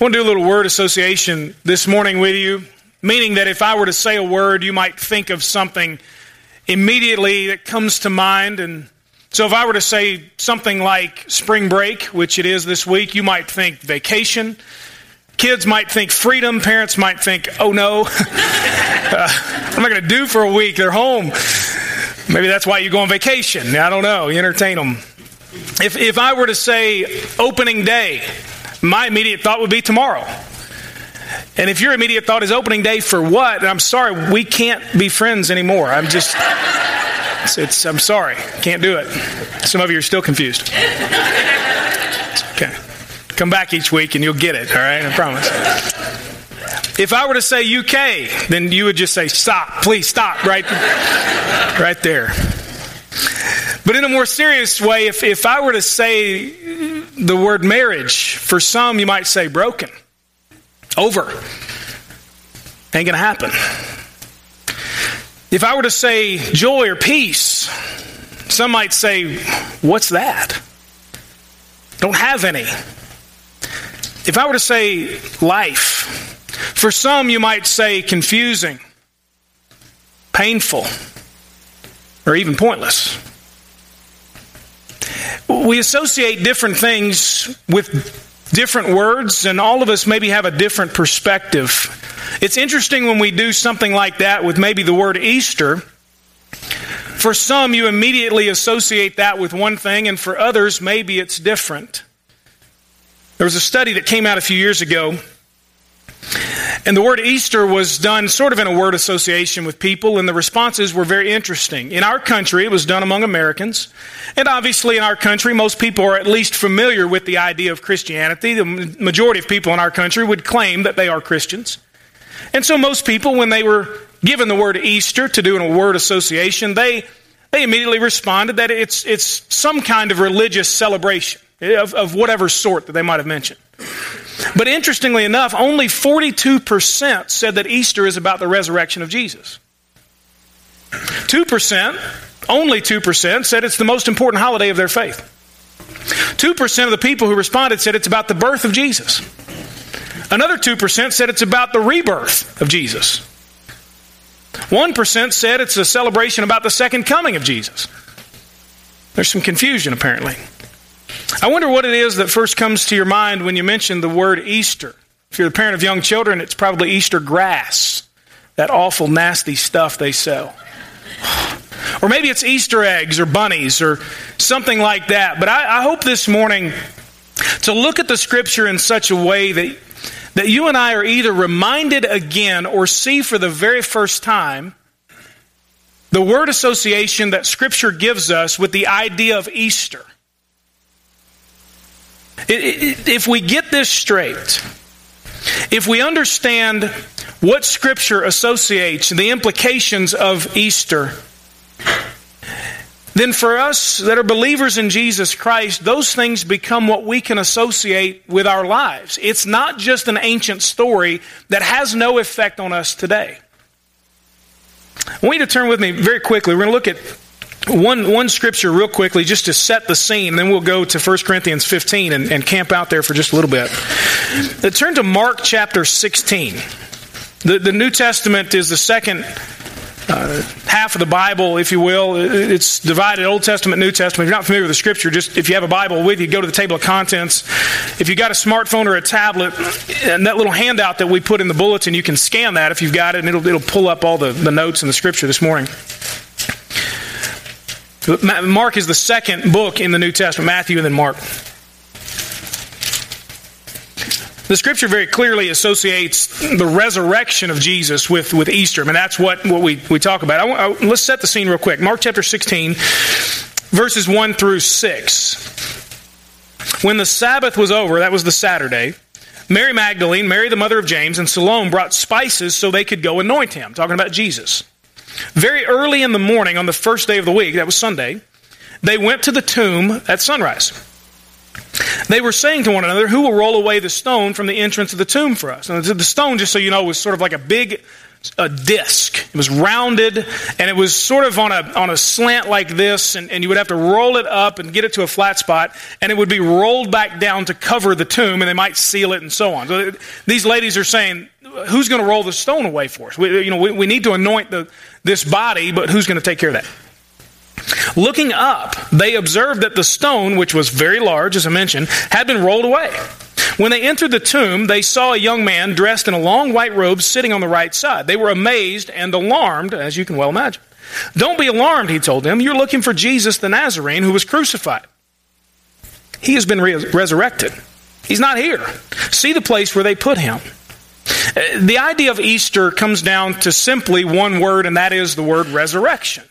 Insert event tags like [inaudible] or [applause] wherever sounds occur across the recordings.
I want to do a little word association this morning with you, meaning that if I were to say a word, you might think of something immediately that comes to mind. And so if I were to say something like spring break, which it is this week, you might think vacation. Kids might think freedom. Parents might think, oh no, [laughs] uh, what am I going to do for a week? They're home. Maybe that's why you go on vacation. I don't know. You entertain them. If, if I were to say opening day, my immediate thought would be tomorrow. And if your immediate thought is opening day for what, I'm sorry, we can't be friends anymore. I'm just, it's, it's, I'm sorry, can't do it. Some of you are still confused. okay. Come back each week and you'll get it, all right? I promise. If I were to say UK, then you would just say, stop, please stop, right, right there. But in a more serious way, if, if I were to say the word marriage, for some you might say broken, over, ain't going to happen. If I were to say joy or peace, some might say, what's that? Don't have any. If I were to say life, for some you might say confusing, painful, or even pointless we associate different things with different words, and all of us maybe have a different perspective. It's interesting when we do something like that with maybe the word Easter. For some, you immediately associate that with one thing, and for others, maybe it's different. There was a study that came out a few years ago and the word Easter was done sort of in a word association with people, and the responses were very interesting. In our country, it was done among Americans. And obviously, in our country, most people are at least familiar with the idea of Christianity. The majority of people in our country would claim that they are Christians. And so, most people, when they were given the word Easter to do in a word association, they, they immediately responded that it's, it's some kind of religious celebration of, of whatever sort that they might have mentioned. But interestingly enough, only 42% said that Easter is about the resurrection of Jesus. 2%, only 2%, said it's the most important holiday of their faith. 2% of the people who responded said it's about the birth of Jesus. Another 2% said it's about the rebirth of Jesus. 1% said it's a celebration about the second coming of Jesus. There's some confusion, apparently. I wonder what it is that first comes to your mind when you mention the word Easter. If you're the parent of young children, it's probably Easter grass, that awful, nasty stuff they sell. Or maybe it's Easter eggs or bunnies or something like that. But I, I hope this morning to look at the scripture in such a way that, that you and I are either reminded again or see for the very first time the word association that scripture gives us with the idea of Easter. If we get this straight, if we understand what Scripture associates, the implications of Easter, then for us that are believers in Jesus Christ, those things become what we can associate with our lives. It's not just an ancient story that has no effect on us today. I want you to turn with me very quickly. We're going to look at one, one scripture, real quickly, just to set the scene, then we'll go to 1 Corinthians 15 and, and camp out there for just a little bit. Uh, turn to Mark chapter 16. The, the New Testament is the second uh, half of the Bible, if you will. It's divided Old Testament, New Testament. If you're not familiar with the Scripture, just if you have a Bible with you, go to the table of contents. If you've got a smartphone or a tablet, and that little handout that we put in the bulletin, you can scan that if you've got it, and it'll, it'll pull up all the, the notes in the Scripture this morning. Mark is the second book in the New Testament, Matthew and then Mark. The scripture very clearly associates the resurrection of Jesus with, with Easter. I mean, that's what, what we, we talk about. I, I, let's set the scene real quick. Mark chapter 16, verses 1 through 6. When the Sabbath was over, that was the Saturday, Mary Magdalene, Mary the mother of James, and Salome brought spices so they could go anoint him. Talking about Jesus. Very early in the morning on the first day of the week, that was Sunday, they went to the tomb at sunrise. They were saying to one another, Who will roll away the stone from the entrance of the tomb for us? And the stone, just so you know, was sort of like a big a disc. It was rounded and it was sort of on a, on a slant like this, and, and you would have to roll it up and get it to a flat spot, and it would be rolled back down to cover the tomb, and they might seal it and so on. So these ladies are saying, Who's going to roll the stone away for us? We, you know, we, we need to anoint the, this body, but who's going to take care of that? Looking up, they observed that the stone, which was very large, as I mentioned, had been rolled away. When they entered the tomb, they saw a young man dressed in a long white robe sitting on the right side. They were amazed and alarmed, as you can well imagine. Don't be alarmed, he told them. You're looking for Jesus the Nazarene who was crucified. He has been re- resurrected. He's not here. See the place where they put him. Uh, the idea of Easter comes down to simply one word, and that is the word resurrection.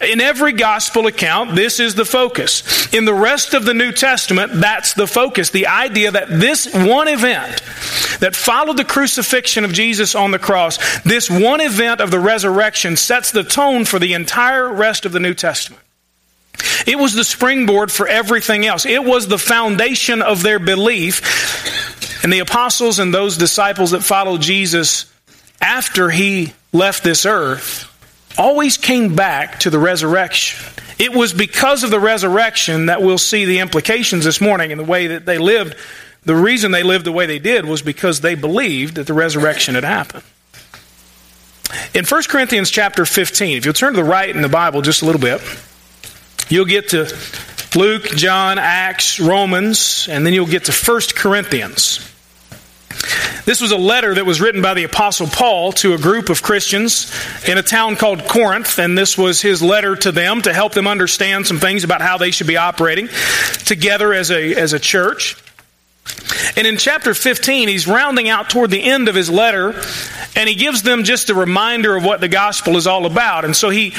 In every gospel account, this is the focus. In the rest of the New Testament, that's the focus. The idea that this one event that followed the crucifixion of Jesus on the cross, this one event of the resurrection sets the tone for the entire rest of the New Testament. It was the springboard for everything else. It was the foundation of their belief. And the apostles and those disciples that followed Jesus after he left this earth always came back to the resurrection. It was because of the resurrection that we'll see the implications this morning in the way that they lived. The reason they lived the way they did was because they believed that the resurrection had happened. In 1 Corinthians chapter 15, if you'll turn to the right in the Bible just a little bit, you'll get to Luke, John, Acts, Romans, and then you'll get to 1 Corinthians. This was a letter that was written by the Apostle Paul to a group of Christians in a town called Corinth, and this was his letter to them to help them understand some things about how they should be operating together as a, as a church. And in chapter 15, he's rounding out toward the end of his letter, and he gives them just a reminder of what the gospel is all about. And so he,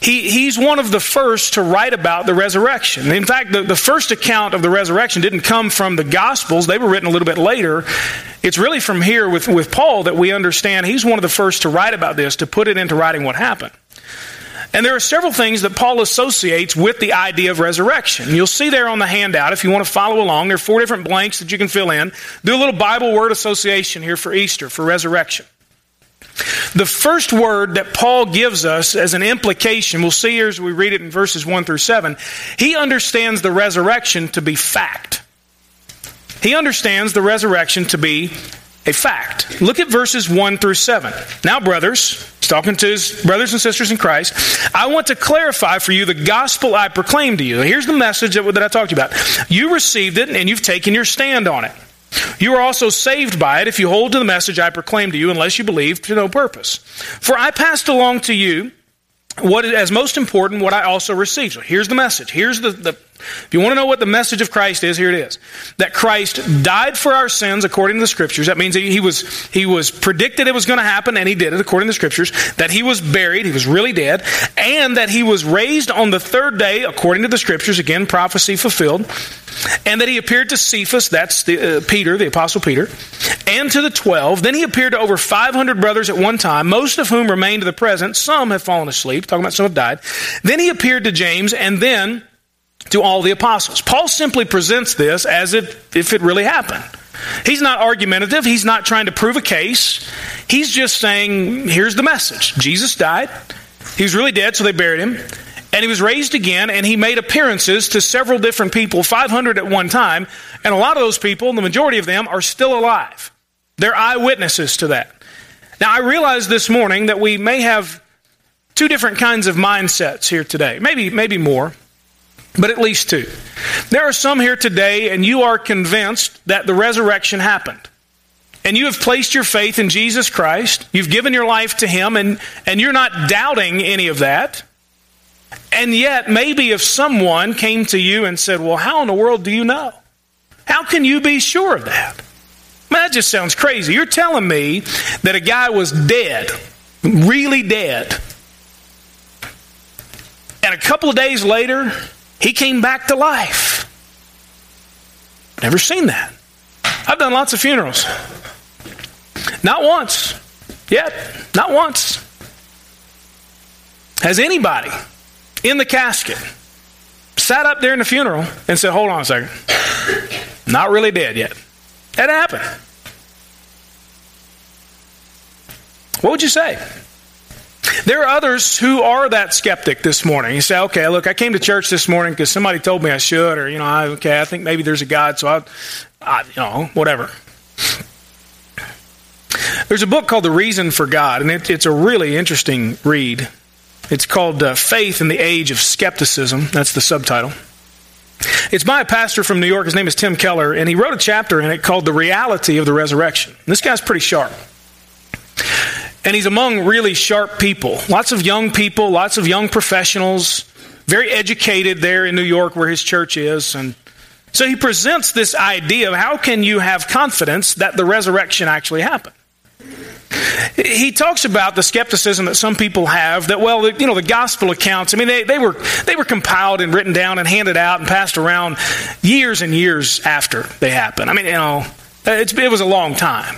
he he's one of the first to write about the resurrection. In fact, the, the first account of the resurrection didn't come from the gospels, they were written a little bit later. It's really from here with, with Paul that we understand he's one of the first to write about this, to put it into writing what happened. And there are several things that Paul associates with the idea of resurrection. You'll see there on the handout, if you want to follow along, there are four different blanks that you can fill in. Do a little Bible word association here for Easter, for resurrection. The first word that Paul gives us as an implication, we'll see here as we read it in verses 1 through 7, he understands the resurrection to be fact. He understands the resurrection to be a fact. Look at verses 1 through 7. Now, brothers, he's talking to his brothers and sisters in Christ, I want to clarify for you the gospel I proclaim to you. Here's the message that, that I talked to about. You received it and you've taken your stand on it. You are also saved by it if you hold to the message I proclaim to you, unless you believe to no purpose. For I passed along to you what as most important what I also received. So here's the message. Here's the, the if you want to know what the message of Christ is, here it is. That Christ died for our sins according to the scriptures. That means he was he was predicted it was going to happen and he did it according to the scriptures. That he was buried, he was really dead, and that he was raised on the third day according to the scriptures, again prophecy fulfilled. And that he appeared to Cephas, that's the, uh, Peter, the apostle Peter, and to the 12. Then he appeared to over 500 brothers at one time, most of whom remain to the present. Some have fallen asleep, talking about some have died. Then he appeared to James and then to all the apostles. Paul simply presents this as if, if it really happened. He's not argumentative. He's not trying to prove a case. He's just saying, here's the message. Jesus died. He was really dead, so they buried him. And he was raised again, and he made appearances to several different people, 500 at one time. And a lot of those people, the majority of them, are still alive. They're eyewitnesses to that. Now, I realize this morning that we may have two different kinds of mindsets here today, maybe, maybe more but at least two. There are some here today, and you are convinced that the resurrection happened. And you have placed your faith in Jesus Christ. You've given your life to Him, and, and you're not doubting any of that. And yet, maybe if someone came to you and said, Well, how in the world do you know? How can you be sure of that? That just sounds crazy. You're telling me that a guy was dead, really dead, and a couple of days later, he came back to life. Never seen that. I've done lots of funerals. Not once. Yet. Not once. Has anybody in the casket sat up in the funeral and said, Hold on a second. Not really dead yet. That happened. What would you say? There are others who are that skeptic this morning. You say, okay, look, I came to church this morning because somebody told me I should, or, you know, I, okay, I think maybe there's a God, so I, I, you know, whatever. There's a book called The Reason for God, and it, it's a really interesting read. It's called uh, Faith in the Age of Skepticism. That's the subtitle. It's by a pastor from New York. His name is Tim Keller, and he wrote a chapter in it called The Reality of the Resurrection. This guy's pretty sharp. And he's among really sharp people. Lots of young people, lots of young professionals, very educated there in New York where his church is. And so he presents this idea of how can you have confidence that the resurrection actually happened? He talks about the skepticism that some people have that, well, you know, the gospel accounts, I mean, they, they, were, they were compiled and written down and handed out and passed around years and years after they happened. I mean, you know, it was a long time.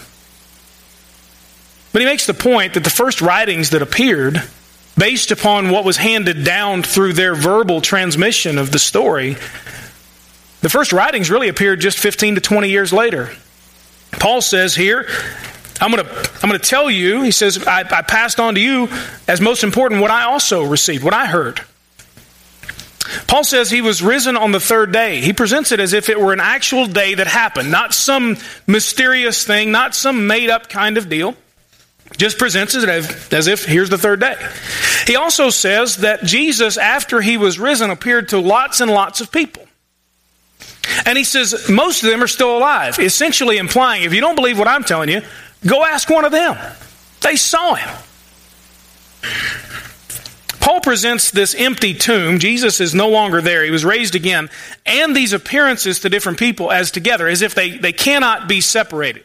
But he makes the point that the first writings that appeared, based upon what was handed down through their verbal transmission of the story, the first writings really appeared just 15 to 20 years later. Paul says here, I'm going to I'm going to tell you, he says, I, I passed on to you as most important what I also received, what I heard. Paul says he was risen on the third day. He presents it as if it were an actual day that happened, not some mysterious thing, not some made up kind of deal. Just presents it as, as if here's the third day. He also says that Jesus, after he was risen, appeared to lots and lots of people. And he says most of them are still alive, essentially implying if you don't believe what I'm telling you, go ask one of them. They saw him. Paul presents this empty tomb. Jesus is no longer there. He was raised again. And these appearances to different people as together, as if they, they cannot be separated.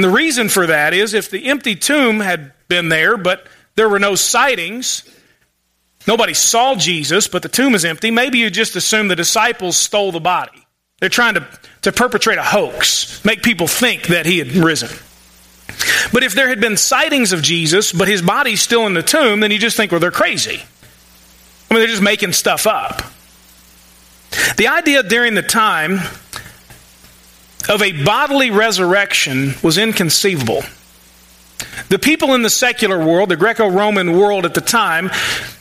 And the reason for that is if the empty tomb had been there, but there were no sightings, nobody saw Jesus, but the tomb is empty, maybe you just assume the disciples stole the body. They're trying to, to perpetrate a hoax, make people think that he had risen. But if there had been sightings of Jesus, but his body's still in the tomb, then you just think, well, they're crazy. I mean, they're just making stuff up. The idea during the time of a bodily resurrection was inconceivable. The people in the secular world, the Greco Roman world at the time,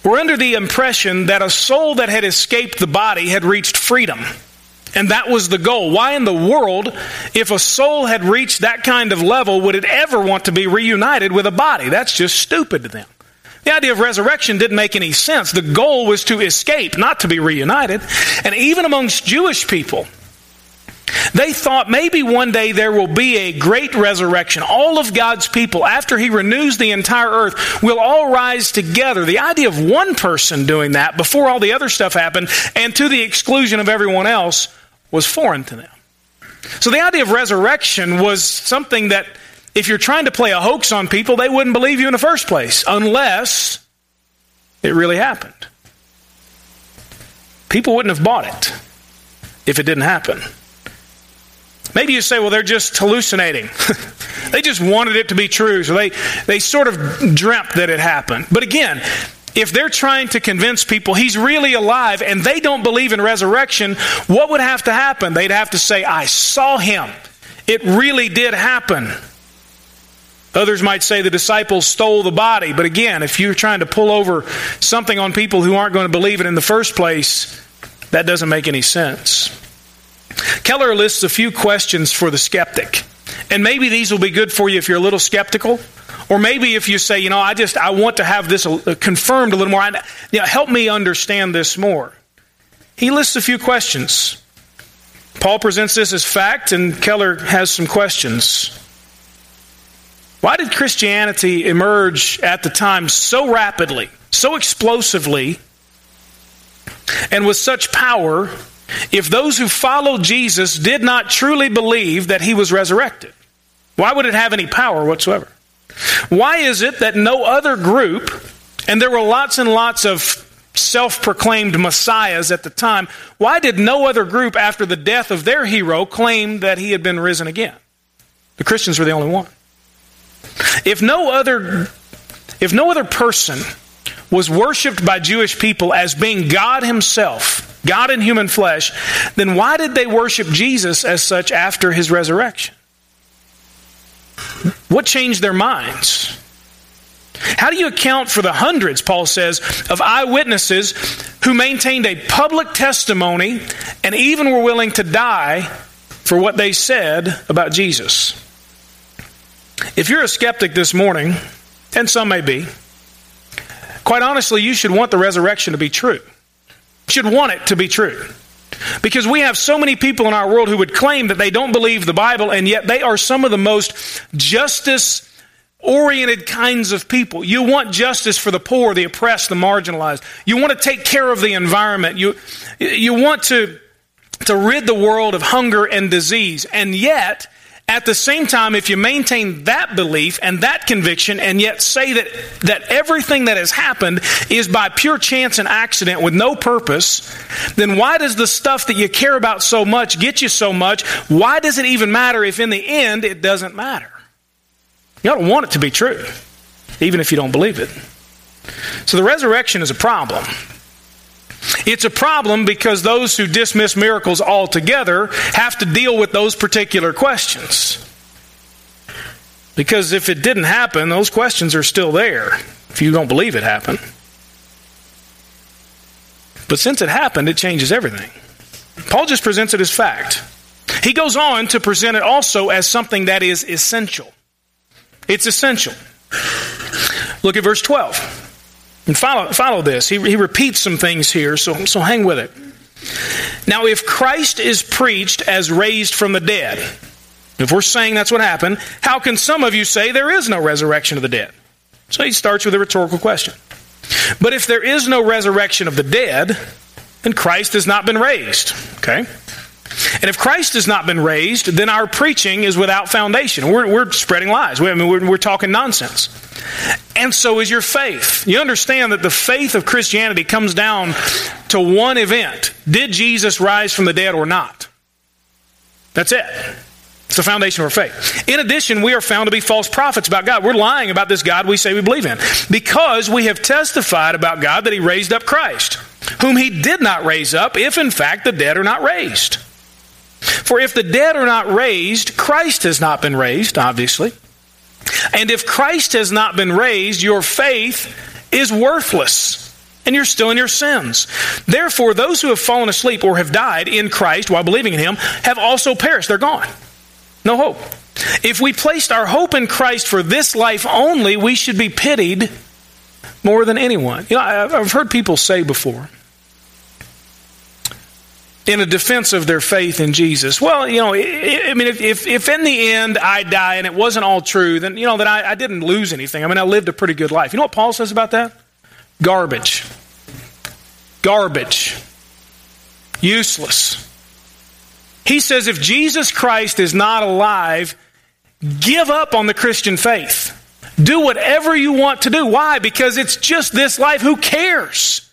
were under the impression that a soul that had escaped the body had reached freedom. And that was the goal. Why in the world, if a soul had reached that kind of level, would it ever want to be reunited with a body? That's just stupid to them. The idea of resurrection didn't make any sense. The goal was to escape, not to be reunited. And even amongst Jewish people, they thought maybe one day there will be a great resurrection. All of God's people, after He renews the entire earth, will all rise together. The idea of one person doing that before all the other stuff happened and to the exclusion of everyone else was foreign to them. So the idea of resurrection was something that if you're trying to play a hoax on people, they wouldn't believe you in the first place unless it really happened. People wouldn't have bought it if it didn't happen. Maybe you say, well, they're just hallucinating. [laughs] they just wanted it to be true, so they, they sort of dreamt that it happened. But again, if they're trying to convince people he's really alive and they don't believe in resurrection, what would have to happen? They'd have to say, I saw him. It really did happen. Others might say the disciples stole the body. But again, if you're trying to pull over something on people who aren't going to believe it in the first place, that doesn't make any sense. Keller lists a few questions for the skeptic. And maybe these will be good for you if you're a little skeptical. Or maybe if you say, you know, I just I want to have this uh, confirmed a little more. I, you know, help me understand this more. He lists a few questions. Paul presents this as fact, and Keller has some questions. Why did Christianity emerge at the time so rapidly, so explosively, and with such power if those who followed Jesus did not truly believe that he was resurrected? Why would it have any power whatsoever? Why is it that no other group, and there were lots and lots of self proclaimed messiahs at the time, why did no other group after the death of their hero claim that he had been risen again? The Christians were the only one. If no other if no other person was worshiped by Jewish people as being God himself, God in human flesh, then why did they worship Jesus as such after his resurrection? What changed their minds? How do you account for the hundreds, Paul says, of eyewitnesses who maintained a public testimony and even were willing to die for what they said about Jesus? If you're a skeptic this morning, and some may be, quite honestly, you should want the resurrection to be true. Should want it to be true. Because we have so many people in our world who would claim that they don't believe the Bible, and yet they are some of the most justice oriented kinds of people. You want justice for the poor, the oppressed, the marginalized. You want to take care of the environment. You, you want to, to rid the world of hunger and disease. And yet, at the same time, if you maintain that belief and that conviction and yet say that, that everything that has happened is by pure chance and accident with no purpose, then why does the stuff that you care about so much get you so much? Why does it even matter if in the end it doesn't matter? You don't want it to be true, even if you don't believe it. So the resurrection is a problem. It's a problem because those who dismiss miracles altogether have to deal with those particular questions. Because if it didn't happen, those questions are still there if you don't believe it happened. But since it happened, it changes everything. Paul just presents it as fact. He goes on to present it also as something that is essential. It's essential. Look at verse 12. And follow, follow this. He, he repeats some things here, so, so hang with it. Now, if Christ is preached as raised from the dead, if we're saying that's what happened, how can some of you say there is no resurrection of the dead? So he starts with a rhetorical question. But if there is no resurrection of the dead, then Christ has not been raised. Okay? And if Christ has not been raised, then our preaching is without foundation. We're, we're spreading lies. I mean, we're, we're talking nonsense. And so is your faith. You understand that the faith of Christianity comes down to one event Did Jesus rise from the dead or not? That's it. It's the foundation of our faith. In addition, we are found to be false prophets about God. We're lying about this God we say we believe in because we have testified about God that He raised up Christ, whom He did not raise up, if in fact the dead are not raised. For if the dead are not raised, Christ has not been raised, obviously. And if Christ has not been raised, your faith is worthless and you're still in your sins. Therefore, those who have fallen asleep or have died in Christ while believing in Him have also perished. They're gone. No hope. If we placed our hope in Christ for this life only, we should be pitied more than anyone. You know, I've heard people say before, in a defense of their faith in Jesus. Well, you know, I mean, if, if, if in the end I die and it wasn't all true, then, you know, that I, I didn't lose anything. I mean, I lived a pretty good life. You know what Paul says about that? Garbage. Garbage. Useless. He says if Jesus Christ is not alive, give up on the Christian faith. Do whatever you want to do. Why? Because it's just this life. Who cares?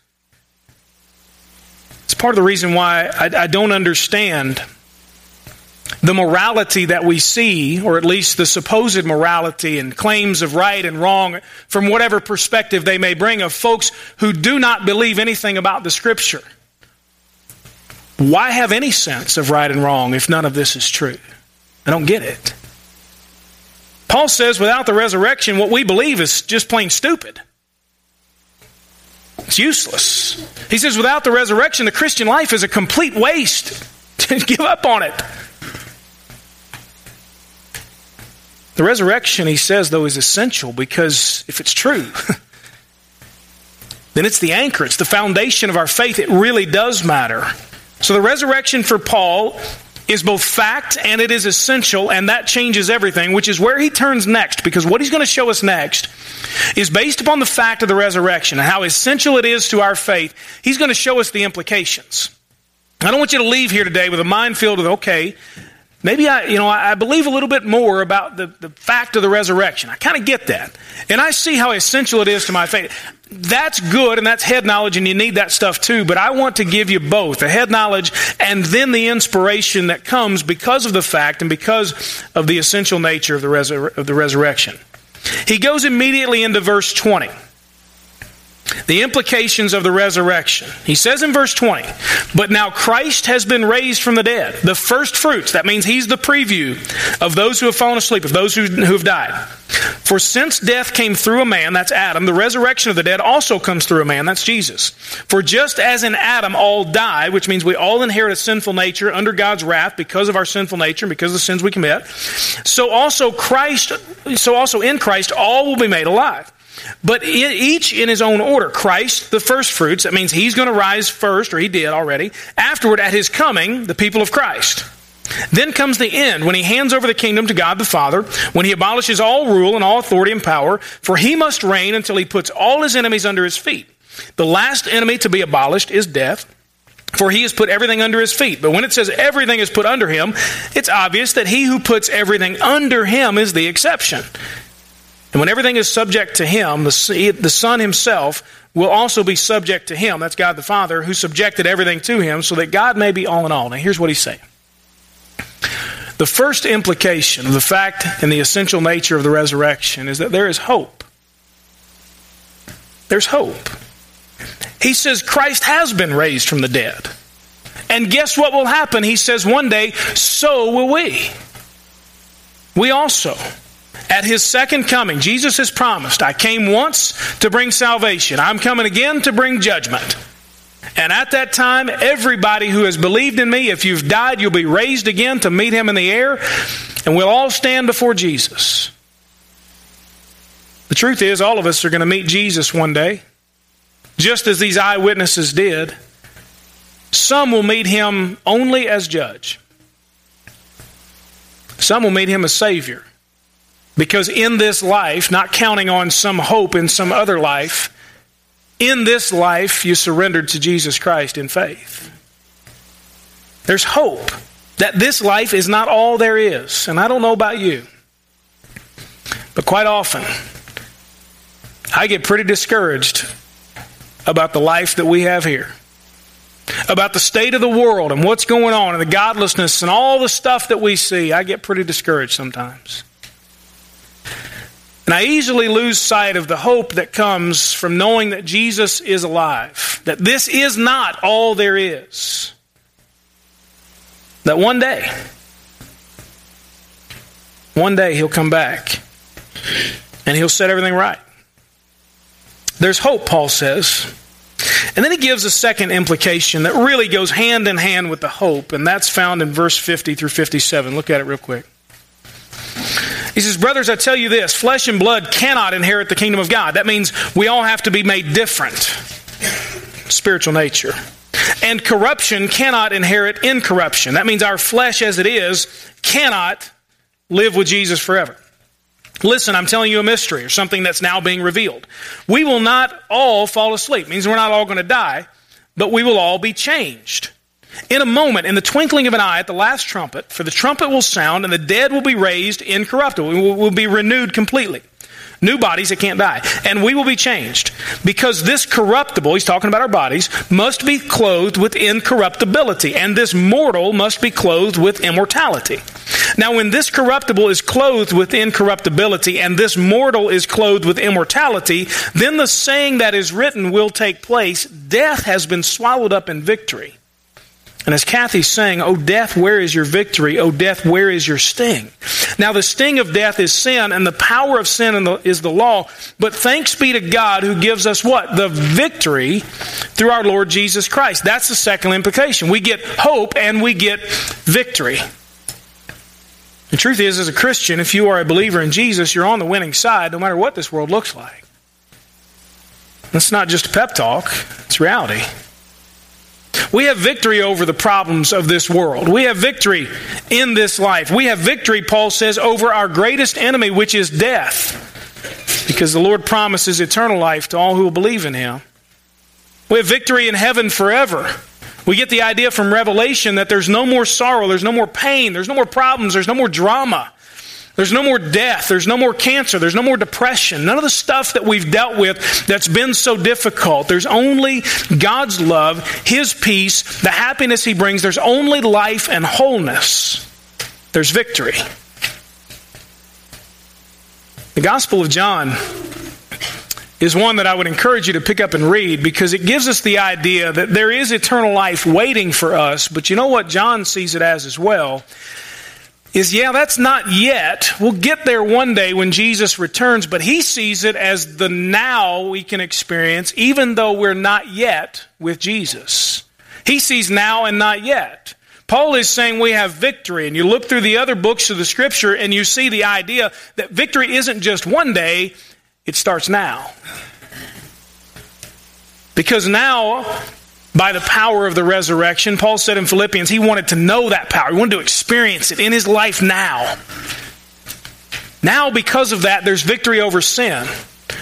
Part of the reason why I, I don't understand the morality that we see, or at least the supposed morality and claims of right and wrong from whatever perspective they may bring of folks who do not believe anything about the Scripture. Why have any sense of right and wrong if none of this is true? I don't get it. Paul says without the resurrection, what we believe is just plain stupid. It's useless. He says, without the resurrection, the Christian life is a complete waste. [laughs] Give up on it. The resurrection, he says, though, is essential because if it's true, [laughs] then it's the anchor, it's the foundation of our faith. It really does matter. So the resurrection for Paul is both fact and it is essential, and that changes everything, which is where he turns next, because what he's going to show us next is based upon the fact of the resurrection and how essential it is to our faith. He's going to show us the implications. I don't want you to leave here today with a mind filled with, okay, maybe I, you know, I believe a little bit more about the, the fact of the resurrection. I kind of get that. And I see how essential it is to my faith. That's good and that's head knowledge and you need that stuff too, but I want to give you both the head knowledge and then the inspiration that comes because of the fact and because of the essential nature of the, resur- of the resurrection. He goes immediately into verse 20. The implications of the resurrection. He says in verse 20, But now Christ has been raised from the dead, the first fruits. That means he's the preview of those who have fallen asleep, of those who, who have died. For since death came through a man, that's Adam, the resurrection of the dead also comes through a man, that's Jesus. For just as in Adam all die, which means we all inherit a sinful nature under God's wrath because of our sinful nature, and because of the sins we commit, so also Christ, so also in Christ all will be made alive. But each in his own order. Christ, the first fruits, that means he's going to rise first, or he did already. Afterward, at his coming, the people of Christ. Then comes the end when he hands over the kingdom to God the Father, when he abolishes all rule and all authority and power, for he must reign until he puts all his enemies under his feet. The last enemy to be abolished is death, for he has put everything under his feet. But when it says everything is put under him, it's obvious that he who puts everything under him is the exception. And when everything is subject to him, the, the Son himself will also be subject to him. That's God the Father, who subjected everything to him, so that God may be all in all. Now, here's what he's saying. The first implication of the fact and the essential nature of the resurrection is that there is hope. There's hope. He says Christ has been raised from the dead. And guess what will happen? He says one day, so will we. We also. At his second coming, Jesus has promised, I came once to bring salvation. I'm coming again to bring judgment. And at that time, everybody who has believed in me, if you've died, you'll be raised again to meet him in the air, and we'll all stand before Jesus. The truth is, all of us are going to meet Jesus one day, just as these eyewitnesses did. Some will meet him only as judge, some will meet him as Savior. Because in this life, not counting on some hope in some other life, in this life, you surrendered to Jesus Christ in faith. There's hope that this life is not all there is. And I don't know about you, but quite often, I get pretty discouraged about the life that we have here, about the state of the world and what's going on, and the godlessness and all the stuff that we see. I get pretty discouraged sometimes. And I easily lose sight of the hope that comes from knowing that Jesus is alive, that this is not all there is. That one day, one day he'll come back and he'll set everything right. There's hope, Paul says. And then he gives a second implication that really goes hand in hand with the hope, and that's found in verse 50 through 57. Look at it real quick. He says, Brothers, I tell you this flesh and blood cannot inherit the kingdom of God. That means we all have to be made different. Spiritual nature. And corruption cannot inherit incorruption. That means our flesh as it is cannot live with Jesus forever. Listen, I'm telling you a mystery or something that's now being revealed. We will not all fall asleep. It means we're not all going to die, but we will all be changed. In a moment, in the twinkling of an eye, at the last trumpet, for the trumpet will sound, and the dead will be raised incorruptible. We will, be renewed completely. New bodies that can't die. And we will be changed. Because this corruptible, he's talking about our bodies, must be clothed with incorruptibility. And this mortal must be clothed with immortality. Now, when this corruptible is clothed with incorruptibility and this mortal is clothed with immortality, then the saying that is written will take place Death has been swallowed up in victory. And as Kathy's saying, Oh, death, where is your victory? Oh, death, where is your sting? Now, the sting of death is sin, and the power of sin is the law. But thanks be to God who gives us what? The victory through our Lord Jesus Christ. That's the second implication. We get hope and we get victory. The truth is, as a Christian, if you are a believer in Jesus, you're on the winning side no matter what this world looks like. That's not just a pep talk, it's reality. We have victory over the problems of this world. We have victory in this life. We have victory, Paul says, over our greatest enemy, which is death. Because the Lord promises eternal life to all who will believe in Him. We have victory in heaven forever. We get the idea from Revelation that there's no more sorrow, there's no more pain, there's no more problems, there's no more drama. There's no more death. There's no more cancer. There's no more depression. None of the stuff that we've dealt with that's been so difficult. There's only God's love, His peace, the happiness He brings. There's only life and wholeness. There's victory. The Gospel of John is one that I would encourage you to pick up and read because it gives us the idea that there is eternal life waiting for us. But you know what John sees it as as well? Is yeah, that's not yet. We'll get there one day when Jesus returns, but he sees it as the now we can experience, even though we're not yet with Jesus. He sees now and not yet. Paul is saying we have victory, and you look through the other books of the scripture and you see the idea that victory isn't just one day, it starts now. Because now, by the power of the resurrection, Paul said in Philippians, he wanted to know that power. He wanted to experience it in his life now. Now, because of that, there's victory over sin.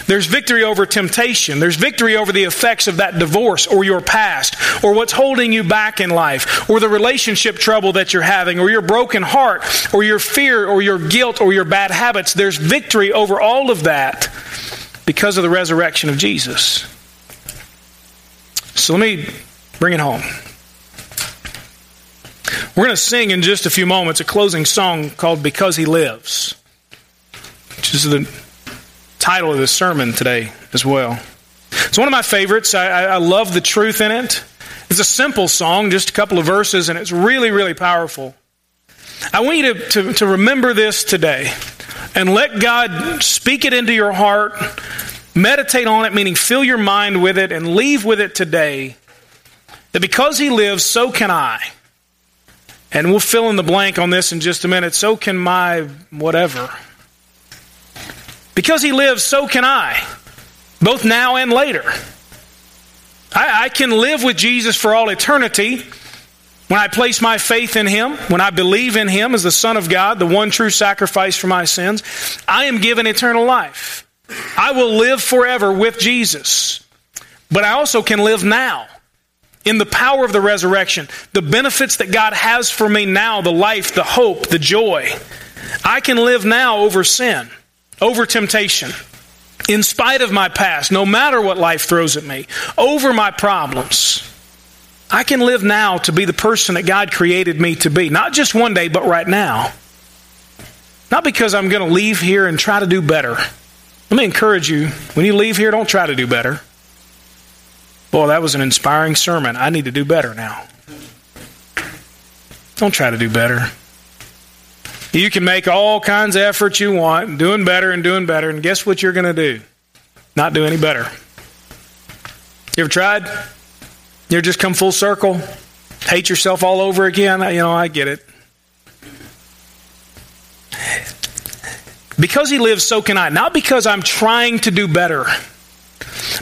There's victory over temptation. There's victory over the effects of that divorce or your past or what's holding you back in life or the relationship trouble that you're having or your broken heart or your fear or your guilt or your bad habits. There's victory over all of that because of the resurrection of Jesus. So let me bring it home. We're going to sing in just a few moments a closing song called Because He Lives, which is the title of this sermon today as well. It's one of my favorites. I, I, love the truth in it. It's a simple song, just a couple of verses, and it's really, really powerful. I want you to, to, to remember this today and let God speak it into your heart. Meditate on it, meaning fill your mind with it, and leave with it today that because He lives, so can I. And we'll fill in the blank on this in just a minute. So can my whatever. Because he lives, so can I, both now and later. I, I, can live with Jesus for all eternity when I place my faith in him, when I believe in him as the Son of God, the one true sacrifice for my sins. I am given eternal life. I will live forever with Jesus. But I also can live now in the power of the resurrection, the benefits that God has for me now, the life, the hope, the joy. I can live now over sin over temptation, in spite of my past, no matter what life throws at me, over my problems. I can live now to be the person that God created me to be, not just one day, but right now. Not because I'm going to leave here and try to do better. Let me encourage you when you leave here, don't try to do better. Boy, that was an inspiring sermon. I need to do better now. Don't try to do better. You can make all kinds of efforts you want, doing better and doing better, and guess what you're going to do? Not do any better. You ever tried? You ever just come full circle? Hate yourself all over again? You know, I get it. Because he lives, so can I. Not because I'm trying to do better,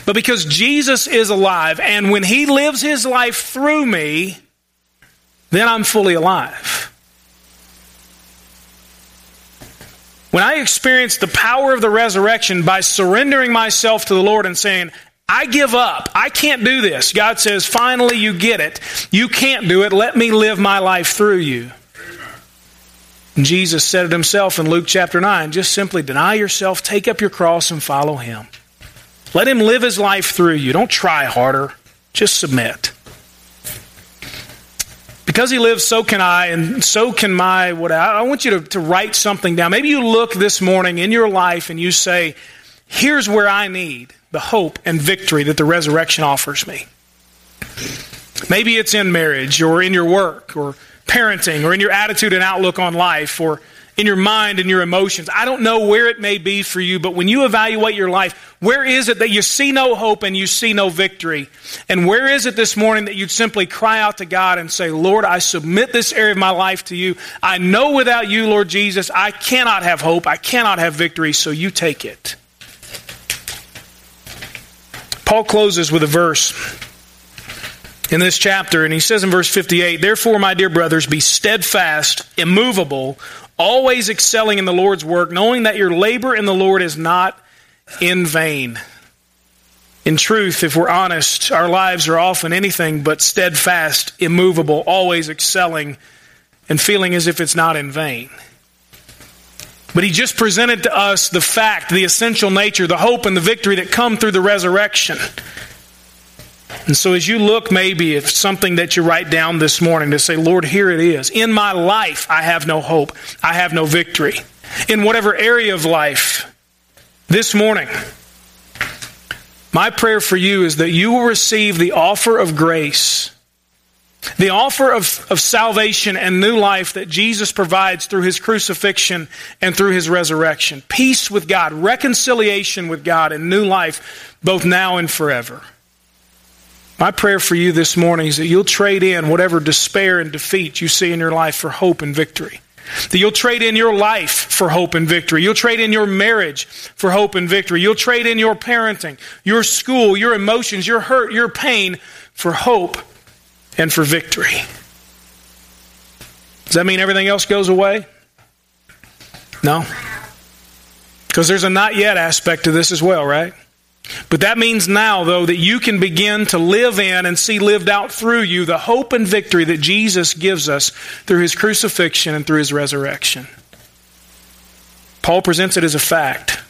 but because Jesus is alive, and when he lives his life through me, then I'm fully alive. When I experience the power of the resurrection by surrendering myself to the Lord and saying, I give up. I can't do this. God says, finally, you get it. You can't do it. Let me live my life through you. And Jesus said it himself in Luke chapter 9 just simply deny yourself, take up your cross, and follow him. Let him live his life through you. Don't try harder, just submit. Because he lives, so can I, and so can my what I, want you to, to write something down. Maybe you look this morning in your life and you say, Here's where I need the hope and victory that the resurrection offers me. Maybe it's in marriage or in your work or parenting or in your attitude and outlook on life or in your mind and your emotions. I don't know where it may be for you, but when you evaluate your life, where is it that you see no hope and you see no victory? And where is it this morning that you'd simply cry out to God and say, Lord, I submit this area of my life to you. I know without you, Lord Jesus, I cannot have hope. I cannot have victory, so you take it. Paul closes with a verse in this chapter, and he says in verse 58 Therefore, my dear brothers, be steadfast, immovable, always excelling in the Lord's work, knowing that your labor in the Lord is not in vain. In truth, if we're honest, our lives are often anything but steadfast, immovable, always excelling, and feeling as if it's not in vain. But he just presented to us the fact, the essential nature, the hope and the victory that come through the resurrection. And so, as you look, maybe if something that you write down this morning to say, Lord, here it is. In my life, I have no hope. I have no victory. In whatever area of life, this morning, My prayer for you is that you will receive the offer of grace, the offer of, of salvation and new life that Jesus provides through his crucifixion and through his resurrection. Peace with God, reconciliation with God, and new life both now and forever. My prayer for you this morning is that you'll trade in whatever despair and defeat you see in your life for hope and victory. That you'll trade in your life for hope and victory. You'll trade in your marriage for hope and victory. You'll trade in your parenting, your school, your emotions, your hurt, your pain for hope and for victory. Does that mean everything else goes away? No. Because there's a not yet aspect to this as well, right? But that means now, though, that you can begin to live in and see lived out through you the hope and victory that Jesus gives us through his crucifixion and through his resurrection. Paul presents it as a fact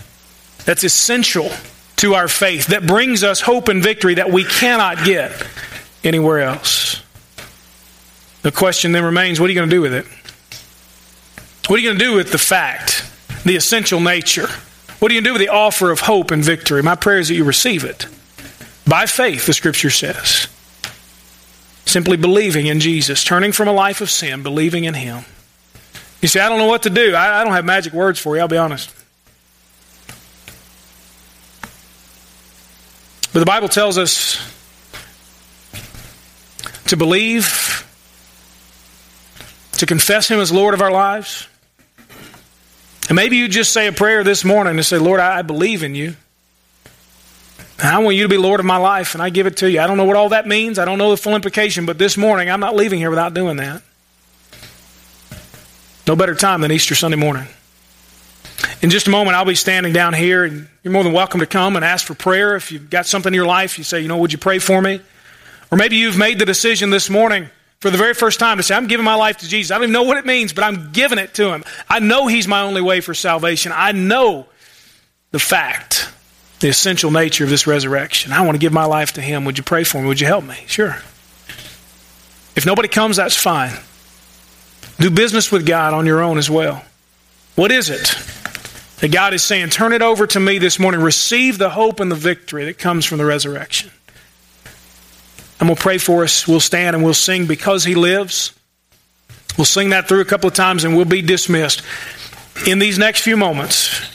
that's essential to our faith, that brings us hope and victory that we cannot get anywhere else. The question then remains what are you going to do with it? What are you going to do with the fact, the essential nature? What do you do with the offer of hope and victory? My prayer is that you receive it. By faith, the scripture says. Simply believing in Jesus, turning from a life of sin, believing in Him. You say, I don't know what to do. I, I don't have magic words for you, I'll be honest. But the Bible tells us to believe, to confess Him as Lord of our lives, and maybe you just say a prayer this morning and say, Lord, I believe in you. I want you to be Lord of my life, and I give it to you. I don't know what all that means. I don't know the full implication, but this morning I'm not leaving here without doing that. No better time than Easter Sunday morning. In just a moment, I'll be standing down here, and you're more than welcome to come and ask for prayer. If you've got something in your life, you say, you know, would you pray for me? Or maybe you've made the decision this morning for the very first time to say, I'm giving my life to Jesus. I don't even know what it means, but I'm giving it to Him. I know He's my only way for salvation. I know the fact, the essential nature of this resurrection. I want to give my life to Him. Would you pray for me? Would you help me? Sure. If nobody comes, that's fine. Do business with God on your own as well. What is it that God is saying? Turn it over to me this morning. Receive the hope and the victory that comes from the resurrection. I'm going to pray for us. We'll stand and we'll sing because He lives. We'll sing that through a couple of times and we'll be dismissed. In these next few moments,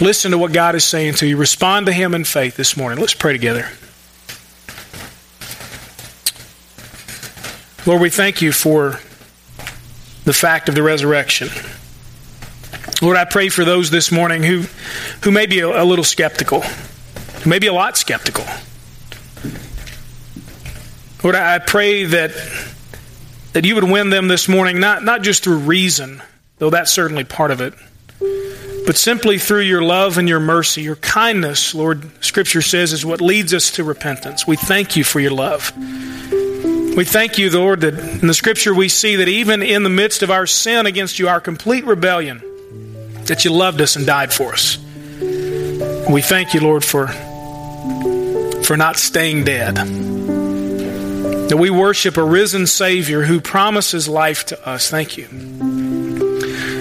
listen to what God is saying to you. Respond to Him in faith this morning. Let's pray together. Lord, we thank you for the fact of the resurrection. Lord, I pray for those this morning who, who may be a, a little skeptical, who may be a lot skeptical. Lord, I pray that, that you would win them this morning, not, not just through reason, though that's certainly part of it, but simply through your love and your mercy, your kindness, Lord, Scripture says, is what leads us to repentance. We thank you for your love. We thank you, Lord, that in the Scripture we see that even in the midst of our sin against you, our complete rebellion, that you loved us and died for us. We thank you, Lord, for, for not staying dead that we worship a risen Savior who promises life to us. Thank you.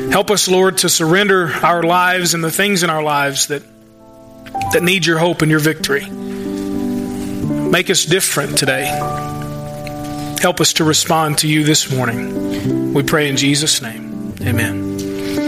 Help us, Lord, to surrender our lives and the things in our lives that, that need your hope and your victory. Make us different today. Help us to respond to you this morning. We pray in Jesus' name. Amen.